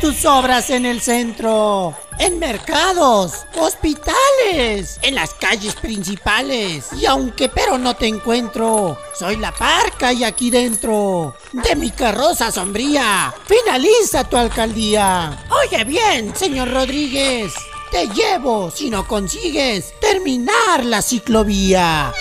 tus obras en el centro, en mercados, hospitales, en las calles principales. Y aunque pero no te encuentro, soy la parca y aquí dentro de mi carroza sombría finaliza tu alcaldía. Oye bien, señor Rodríguez, te llevo si no consigues terminar la ciclovía.